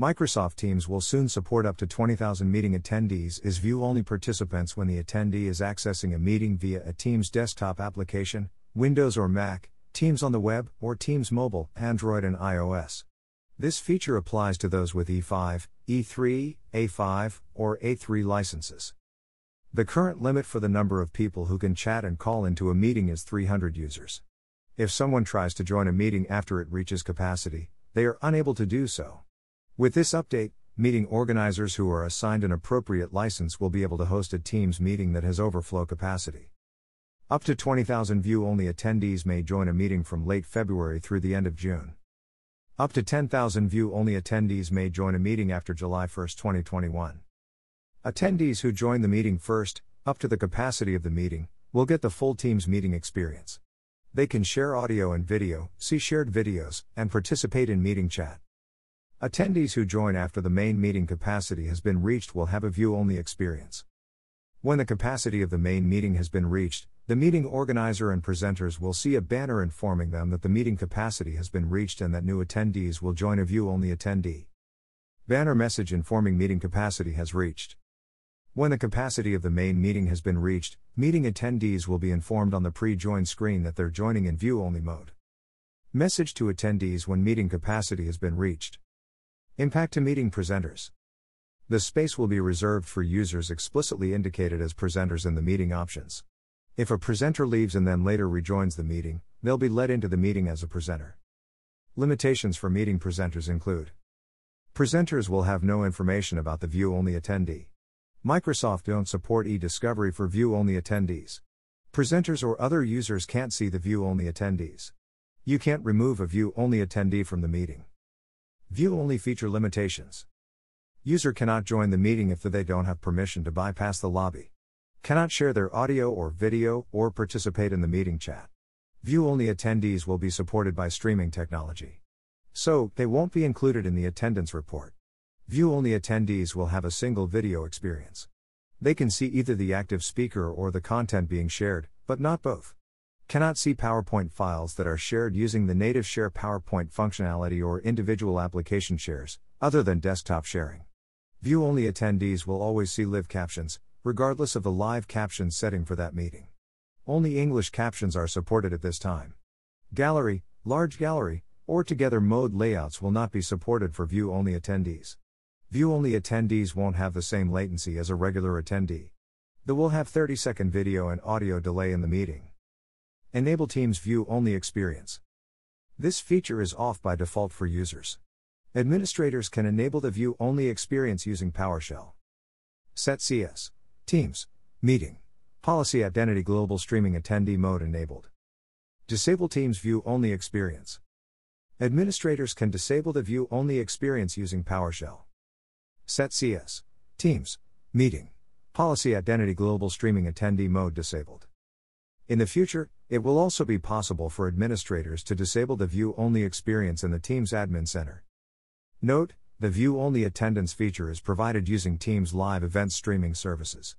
Microsoft Teams will soon support up to 20,000 meeting attendees as view only participants when the attendee is accessing a meeting via a Teams desktop application, Windows or Mac, Teams on the web, or Teams mobile, Android and iOS. This feature applies to those with E5, E3, A5, or A3 licenses. The current limit for the number of people who can chat and call into a meeting is 300 users. If someone tries to join a meeting after it reaches capacity, they are unable to do so. With this update, meeting organizers who are assigned an appropriate license will be able to host a Teams meeting that has overflow capacity. Up to 20,000 view only attendees may join a meeting from late February through the end of June. Up to 10,000 view only attendees may join a meeting after July 1, 2021. Attendees who join the meeting first, up to the capacity of the meeting, will get the full Teams meeting experience. They can share audio and video, see shared videos, and participate in meeting chat. Attendees who join after the main meeting capacity has been reached will have a view only experience. When the capacity of the main meeting has been reached, the meeting organizer and presenters will see a banner informing them that the meeting capacity has been reached and that new attendees will join a view only attendee. Banner message informing meeting capacity has reached. When the capacity of the main meeting has been reached, meeting attendees will be informed on the pre join screen that they're joining in view only mode. Message to attendees when meeting capacity has been reached. Impact to meeting presenters. The space will be reserved for users explicitly indicated as presenters in the meeting options. If a presenter leaves and then later rejoins the meeting, they'll be let into the meeting as a presenter. Limitations for meeting presenters include Presenters will have no information about the view only attendee. Microsoft don't support e-discovery for view-only attendees. Presenters or other users can't see the view-only attendees. You can't remove a view-only attendee from the meeting. View-only feature limitations. User cannot join the meeting if they don't have permission to bypass the lobby. Cannot share their audio or video or participate in the meeting chat. View-only attendees will be supported by streaming technology. So, they won't be included in the attendance report. View only attendees will have a single video experience. They can see either the active speaker or the content being shared, but not both. Cannot see PowerPoint files that are shared using the native Share PowerPoint functionality or individual application shares, other than desktop sharing. View only attendees will always see live captions, regardless of the live caption setting for that meeting. Only English captions are supported at this time. Gallery, large gallery, or together mode layouts will not be supported for view only attendees. View only attendees won't have the same latency as a regular attendee. They will have 30 second video and audio delay in the meeting. Enable Teams view only experience. This feature is off by default for users. Administrators can enable the view only experience using PowerShell. Set CS Teams Meeting Policy Identity Global Streaming Attendee Mode enabled. Disable Teams view only experience. Administrators can disable the view only experience using PowerShell. Set CS. Teams. Meeting. Policy Identity Global Streaming Attendee Mode disabled. In the future, it will also be possible for administrators to disable the view only experience in the Teams Admin Center. Note, the view only attendance feature is provided using Teams live event streaming services.